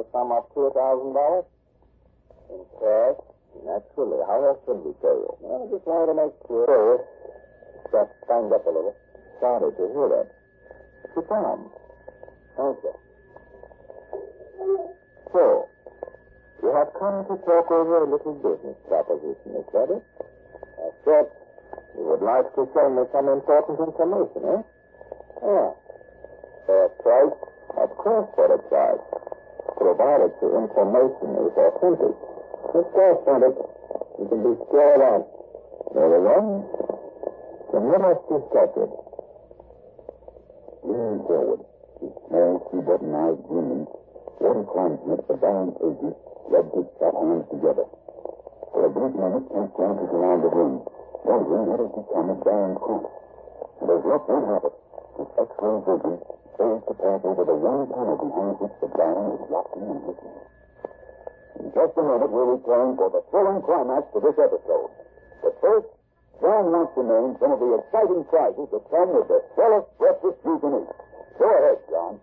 the sum of two thousand dollars? In cash? Naturally. How else would we pay you? Well, I just wanted to make sure. Got banged up a little. Sorry to hear that. Sit down. Thank you. So, you have come to talk over a little business proposition, is that it? That's it. You would like to send me some important information, eh? Yeah. For a price? Of course, for a price. Provided the information is authentic. Of course, Sandy. You can be sure of that. Very well. Then let us discuss it. Leaning forward, his small, two-button-eyed women, water clansmen, the bound agent, rubbed his fat hands together. For a brief minute, Kent glances around the room, wondering what has become of Baron Cruz. And as luck would have it, his X-ray vision to pass over the one panel behind which the Baron is watching and listening. In just a minute, we'll return for the thrilling climax to this episode. But first, John wants to name some of the exciting prizes that come with the swellest breakfast you can eat. Go ahead, John.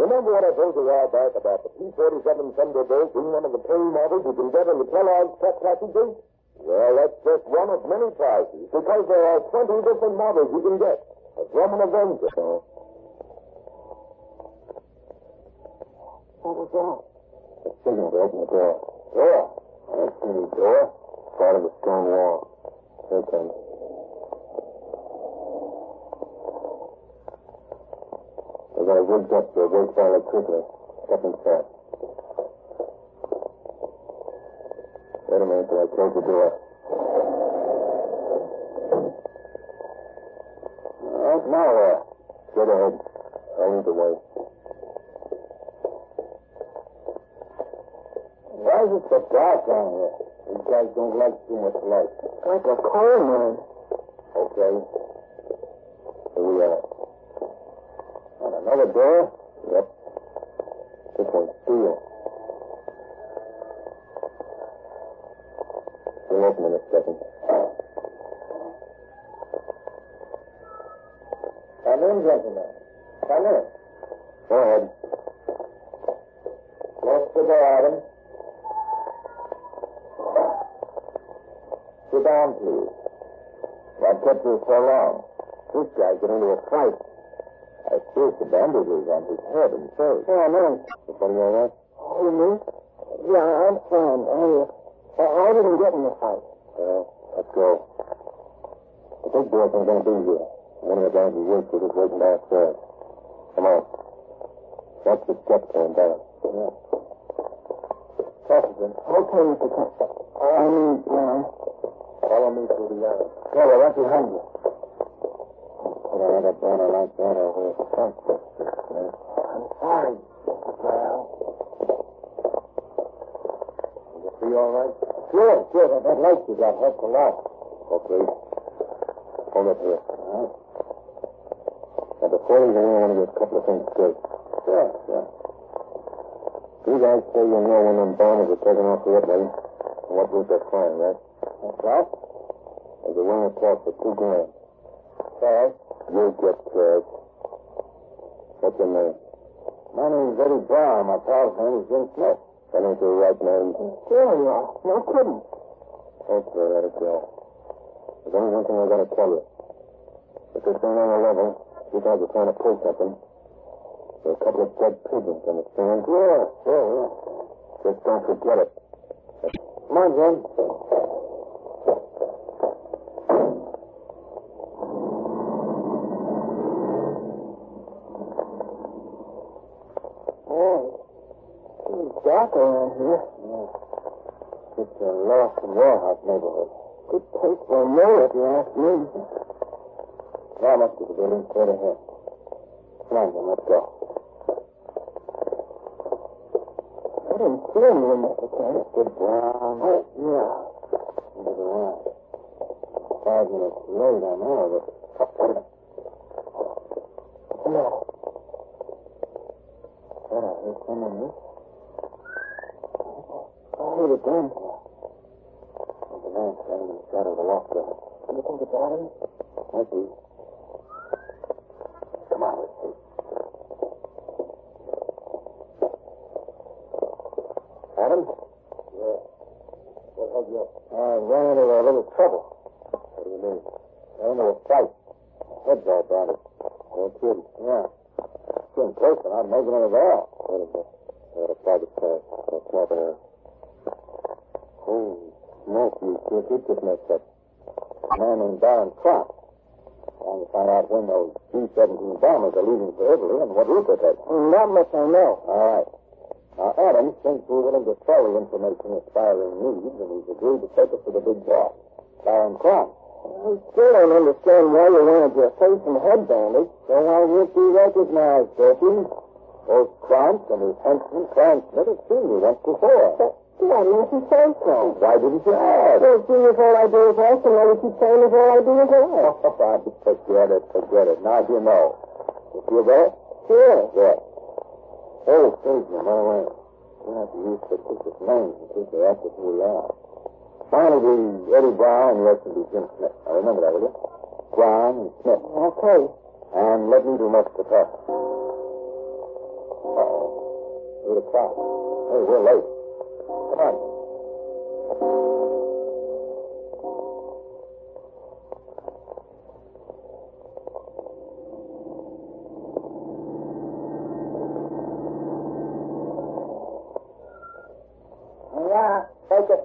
Remember what I told you a while back about the P-47 Thunderbolt being one of the tame models you can get in the Kellogg's Pep packages? Well, that's just one of many prizes, because there are 20 different models you can get. A Grumman Avenger. What was that? A signal to open the door. Door. I don't see any door. Part of the stone wall. Here it comes. I got rigged up so it works on electricity. Step inside. Wait a minute till I close the door. So dark down here? These guys don't like too much light. Like a coal mine. Okay. Here we are. And another door? Yep. This one's steel. We'll open in a second. Come in, gentlemen. Come in. Go ahead. Close the door, please. What kept you so long? This guy got into a fight. I see the bandages on his head and face. Yeah, man. Everybody all right? Oh, me? Yeah, I'm fine. I, uh, I didn't get in the fight. Well, let's go. The big boys ain't gonna be here. One of the guys who works with us waiting downstairs. Come on. Watch the steps going down. Yeah. Officer, Okay, Mr. Kent. I mean, yeah. Follow me through the yard. Yeah, well, right behind you. Put another banner like that over the front. I'm sorry, Mr. Brown. You feel all right? Sure, sure. That, that light you got helped a lot. Okay. Hold up here. All right. Now, before we go in, I want to get a couple of things straight. Sure, sure. You guys say you know when them bombers are taken off the airplane and what route they're flying, right? Right. There's a wing across for two grand. Cash. You'll get uh, cash. What's your name? My name's Eddie Brown. My pal's name is Jim Smith. That ain't your right name. Sure you are. No kidding. Okay, uh, let it go. There's only one thing I gotta tell you. If this ain't on the level, you guys are trying to pull something. There are a couple of dead pigeons, understand? Sure, sure, yeah. Just don't forget it. Come on, Jim. Oh, it's dark around here. It's a lost and warehouse neighborhood. Good a mill, if you ask me. Now, the building straight ahead. Come on, then, let's go. I didn't see anyone, Mr. Kent. Mr. Brown. Oh, yeah. The line. Five minutes late, I know, but... Matter? Thought I heard someone miss. I heard it then. A man standing in the shadow of the loft building. You think it's Adam? Might be. Come on, let's see. Adam? Yeah. What held you up? I ran into a little trouble. What do you mean? I ran into a fight. My Head's all bandaged. No kidding. Yeah. Getting close to not making it at all. What is it? I had a private car. That's not there. Holy kid. You just up. A man named Baron Crop. Trying to find out when those B-17 bombers are leaving for Italy and what route they're taking. Not much I know. All right. Now, Adams thinks we're willing to sell the information aspiring needs, and he's agreed to take us to the big boss, Baron Crop. I still don't understand why you wanted your face and head bandaged. So I won't be recognized, Dorothy. Both Krantz and his henchman, Transmit, have seen you once before. But why didn't you say so? Why didn't you ask? Well, see, if all I do is ask, and now you keep saying if all I do is ask. Oh, forget it, forget it. Now you know. You feel better? Sure. Yeah. Oh, Stacy, by the way, we have to use fictitious names in case they ask us who we are. Mine will be Eddie Brown, and yours will be Jim Smith. Now remember that, will you? Brown and Smith. Okay. And let me do most of the talking. Uh-oh. Eight o'clock. Hey, we're late. Come on.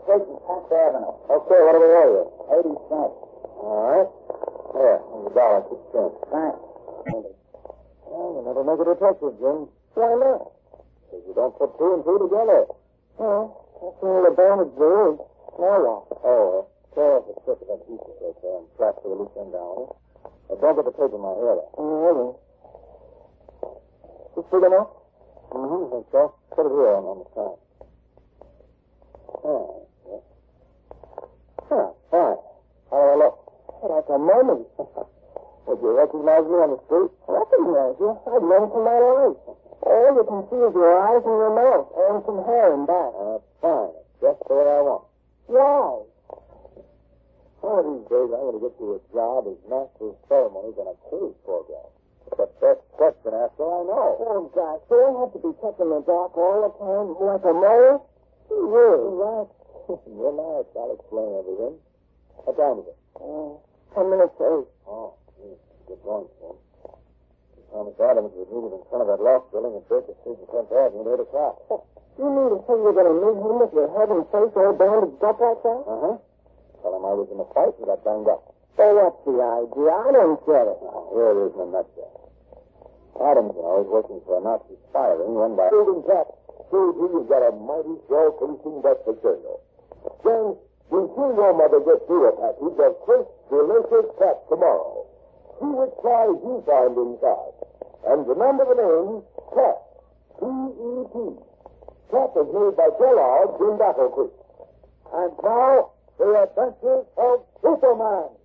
Street and Tenth Avenue. Okay, what do we owe you? Eighty cents. All right. There, here's a dollar, six cents. Thanks. Well, you never make a detective, Jim. Why not? Because you don't put two and two together. Well, that's all the bandage there is. Now what? Oh, uh, off the strip of that piece of tape there and flap the loose end down, you? But don't get the tape in my hair, though. All right. This big enough? Mm-hmm, I think so. Put it here on, on the side. Oh, yeah. Huh, fine. How do I look? Like a mummy. Would you recognize me on the street? Recognize you? I'd never from my life. All you can see is your eyes and your mouth, and some hair in back. That's fine. That's the way I want. Why? One of these days, I'm going to get you a job as master of ceremonies on a cruise program. The best question after I know. Oh, gosh, do I have to be kept in the dark all the time like a mole? Really? Relax. Relax. I'll explain everything. What time is it? Uh, ten minutes to eight. Oh, geez. Going, son. Thomas Adams was needed in front of that loft building at Baker Street and 10th Avenue at 8 o'clock. You mean to say you're going to meet him with your head and face all bandaged up like that? Uh-huh. Tell him I was in a fight and got banged up. So what's the idea? I don't get it. Now, here it is in a nutshell. Adams, you know, is working for a Nazi spy ring run by... Building Cap, Susie, you've got a mighty swell policing best material. James, we'll see your mother get through a package of crisp, delicious cat tomorrow. See which prize you find inside. And remember the name, Cat. P-E-T. Cat is made by Kellogg's in Battle Creek. And now, the adventures of Superman.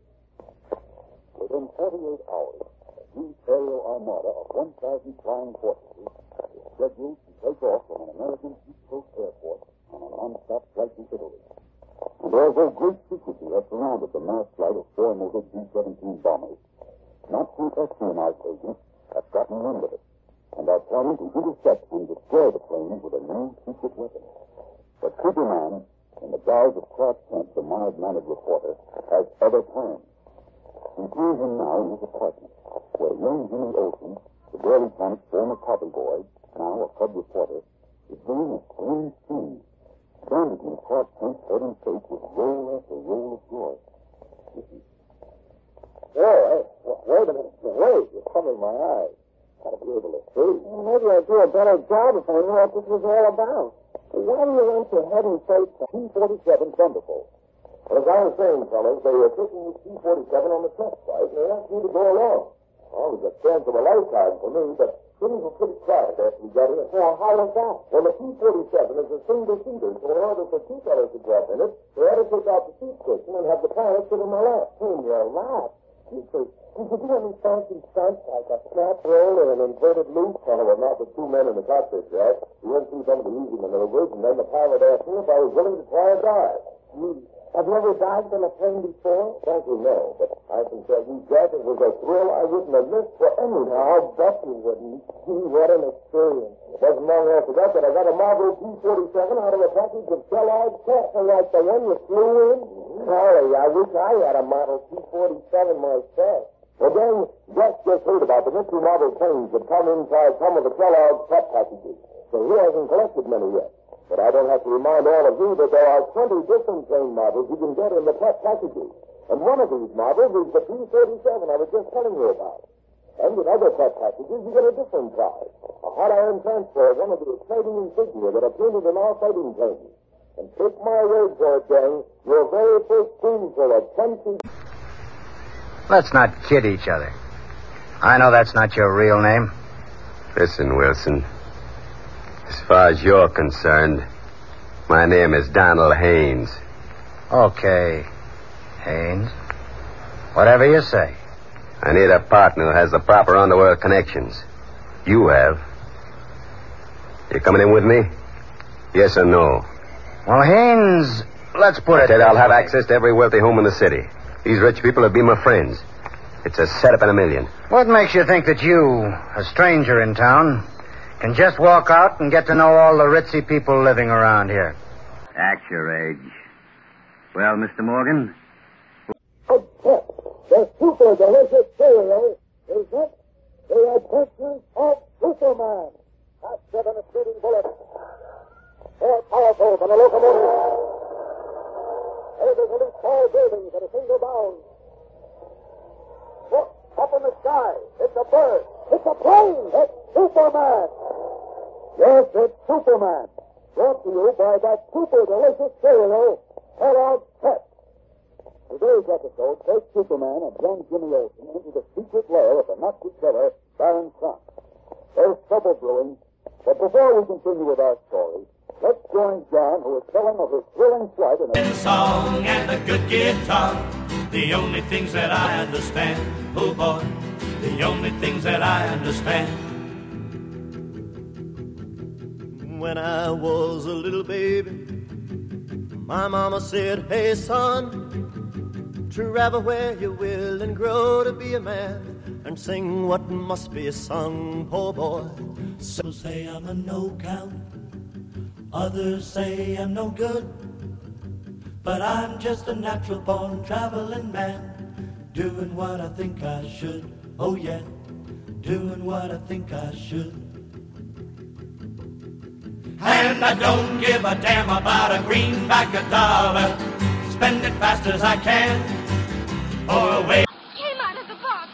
Within 48 hours, a huge aerial armada of 1,000 flying horses is scheduled to take off from an American East Coast airport on a non-stop flight to Italy. And although great secrecy has surrounded the mass flight of four motor B-17 bombers, not two espionage have gotten wind of it and are planning to intercept and destroy the planes with a new secret weapon. But Superman, in the guise of Clark Kent, the mild-mannered reporter, has other plans. We find him now in his apartment, where young Jimmy Olsen, the Burley Planet former copy boy, now a cub reporter, is doing a strange thing. Bandaging Clark Kent's head and face with roll after roll of joy. Listen. Oh, hey, w- wait a minute. Wait, you're covering my eyes. Gotta be able to see. Well, maybe I'd do a better job if I knew what this was all about. Why do you want your head and face P-47 Thunderbolt. Well, as I was saying, fellas, they were taking this P-47 on the test site, and they asked me to go along. Well, it was a chance of a lifetime for me, but things were pretty quiet after we got in. Well, how was that? Well, the P-47 is a single-seater, so in order for two fellows to drop in it, they had to take out the seat cushion and have the pilot sit in my lap. In your lap. Jesus. Did you do any fancy stunts like a snap roll or an inverted loop? Well, well, not with two men in the cockpit, Jack. We went through some of the easy maneuvers, and then the pilot asked me if I was willing to try a dive. You hmm. Have you ever dived in a plane before? Thank you, no. But I can tell you, Jack, it was a thrill I wouldn't have missed for anything. I'll bet you wouldn't. Gee, what an experience. It wasn't long after that that I got a Marvel P-47 out of a package of Kellogg's Pep. Like the one you flew in? Mm-hmm. Golly, I wish I had a Model P-47 myself. Well, gang, Jack just heard about the mystery model planes that come inside some of the Kellogg's Pep packages. So he hasn't collected many yet. But I don't have to remind all of you that there are 20 different plane models you can get in the Pep packages. And one of these models is the P-37 I was just telling you about. And with other Pep packages, you get a different prize. A hot iron transfer of one of the exciting insignia that are printed in our fighting planes. And take my word for it, gang, your very first cruiser of 20... Let's not kid each other. I know that's not your real name. Listen, Wilson. As far as you're concerned, my name is Donald Haynes. Okay, Haynes. Whatever you say. I need a partner who has the proper underworld connections. You have. You coming in with me? Yes or no? Well, Haynes, let's put I it. said I'll have access to every wealthy home in the city. These rich people will be my friends. It's a setup in a million. What makes you think that you, a stranger in town, can just walk out and get to know all the ritzy people living around here? At your age. Well, Mr. Morgan, Oh, the super delicious cereal is it? The Adventures of Superman. Faster than a speeding bullet. More powerful than a locomotive. Able to leap tall buildings at a single bound. Look, up in the sky. It's a bird. It's a plane. It's Superman. Yes, it's Superman. Brought to you by that super delicious cereal, Kellogg's Pep. Today's episode takes Superman and young Jimmy Olsen into the secret lair of the Nazi killer, Baron Trump. There's trouble brewing, but before we continue with our story, let's join John, who is telling of his thrilling flight in a... song and a good guitar. The only things that I understand, oh boy, the only things that I understand. When I was a little baby, my mama said, Hey son, travel where you will and grow to be a man and sing what must be sung, poor boy. Some say I'm a no count, others say I'm no good. But I'm just a natural born traveling man, doing what I think I should. Oh yeah, doing what I think I should. And I don't give a damn about a greenback a dollar. Spend it fast as I can. Or away. Came out of the box.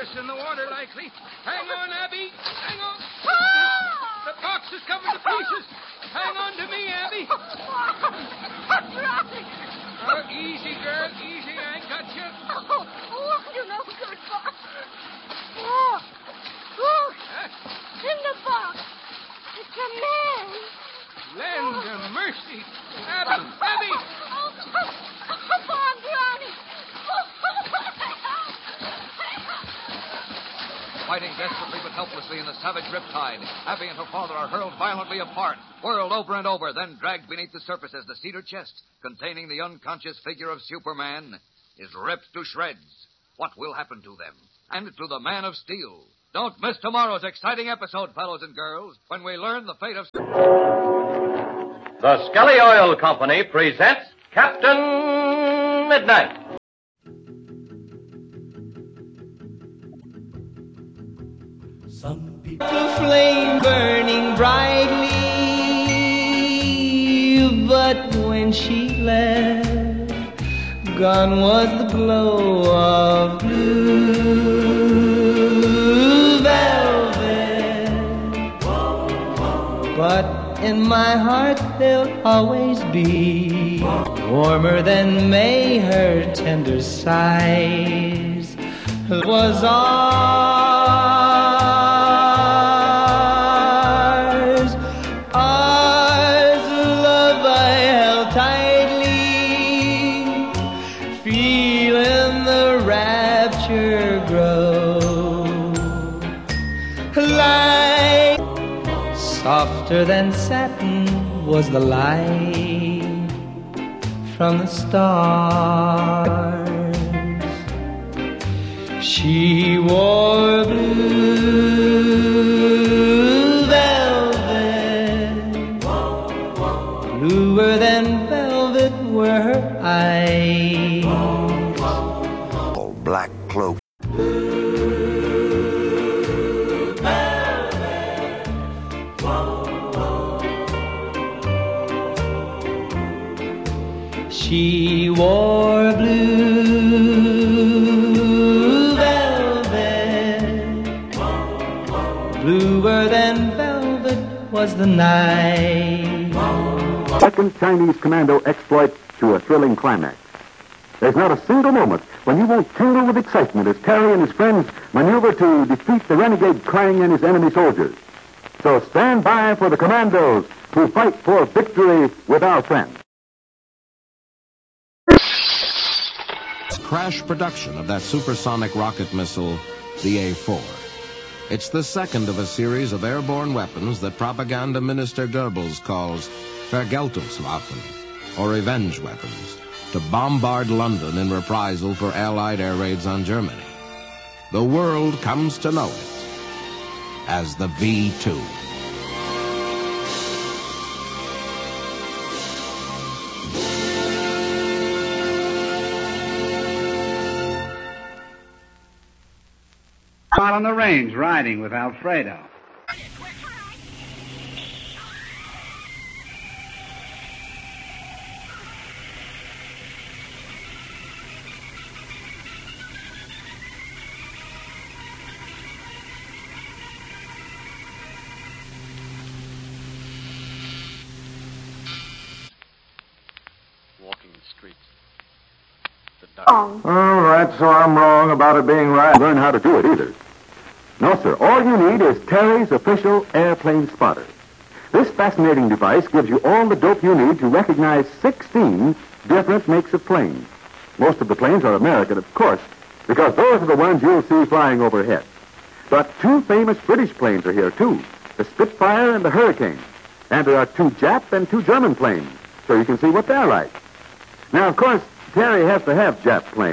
Phosphorus in the water, likely. Hang on, Abby. Hang on. Ah! The box is coming to pieces. Hang on to me, Abby. I'm dropping. Oh, easy, girl. Easy. I got you. Oh, oh, you know, good box. Oh, look. In the box. It's a man. Land of mercy. Abby. Abby. Oh, oh, oh, I'm drowning. Fighting desperately but helplessly in the savage riptide, Abby and her father are hurled violently apart, whirled over and over, then dragged beneath the surface as the cedar chest, containing the unconscious figure of Superman, is ripped to shreds. What will happen to them? And to the Man of Steel? Don't miss tomorrow's exciting episode, fellows and girls, when we learn the fate of. The Skelly Oil Company presents Captain Midnight. People. flame burning brightly. But when she left, gone was the glow of blue velvet. But in my heart there'll always be warmer than May her tender sighs was ours. Softer than satin was the light from the stars. She wore blue She wore blue velvet, bluer than velvet was the night. Second Chinese commando exploit to a thrilling climax. There's not a single moment when you won't tingle with excitement as Terry and his friends maneuver to defeat the renegade Krang and his enemy soldiers. So stand by for the commandos who fight for victory with our friends. Crash production of that supersonic rocket missile, the A-4. It's the second of a series of airborne weapons that propaganda minister Goebbels calls Vergeltungswaffen, or revenge weapons, to bombard London in reprisal for Allied air raids on Germany. The world comes to know it as the V-2. Out on the range riding with Alfredo. Walking the streets. All right, oh, so I'm wrong about it being right. Learn how to do it either. No, sir. All you need is Terry's official airplane spotter. This fascinating device gives you all the dope you need to recognize 16 different makes of planes. Most of the planes are American, of course, because those are the ones you'll see flying overhead. But two famous British planes are here, too the Spitfire and the Hurricane. And there are two Jap and two German planes, so you can see what they're like. Now, of course, Terry has to have Jap planes.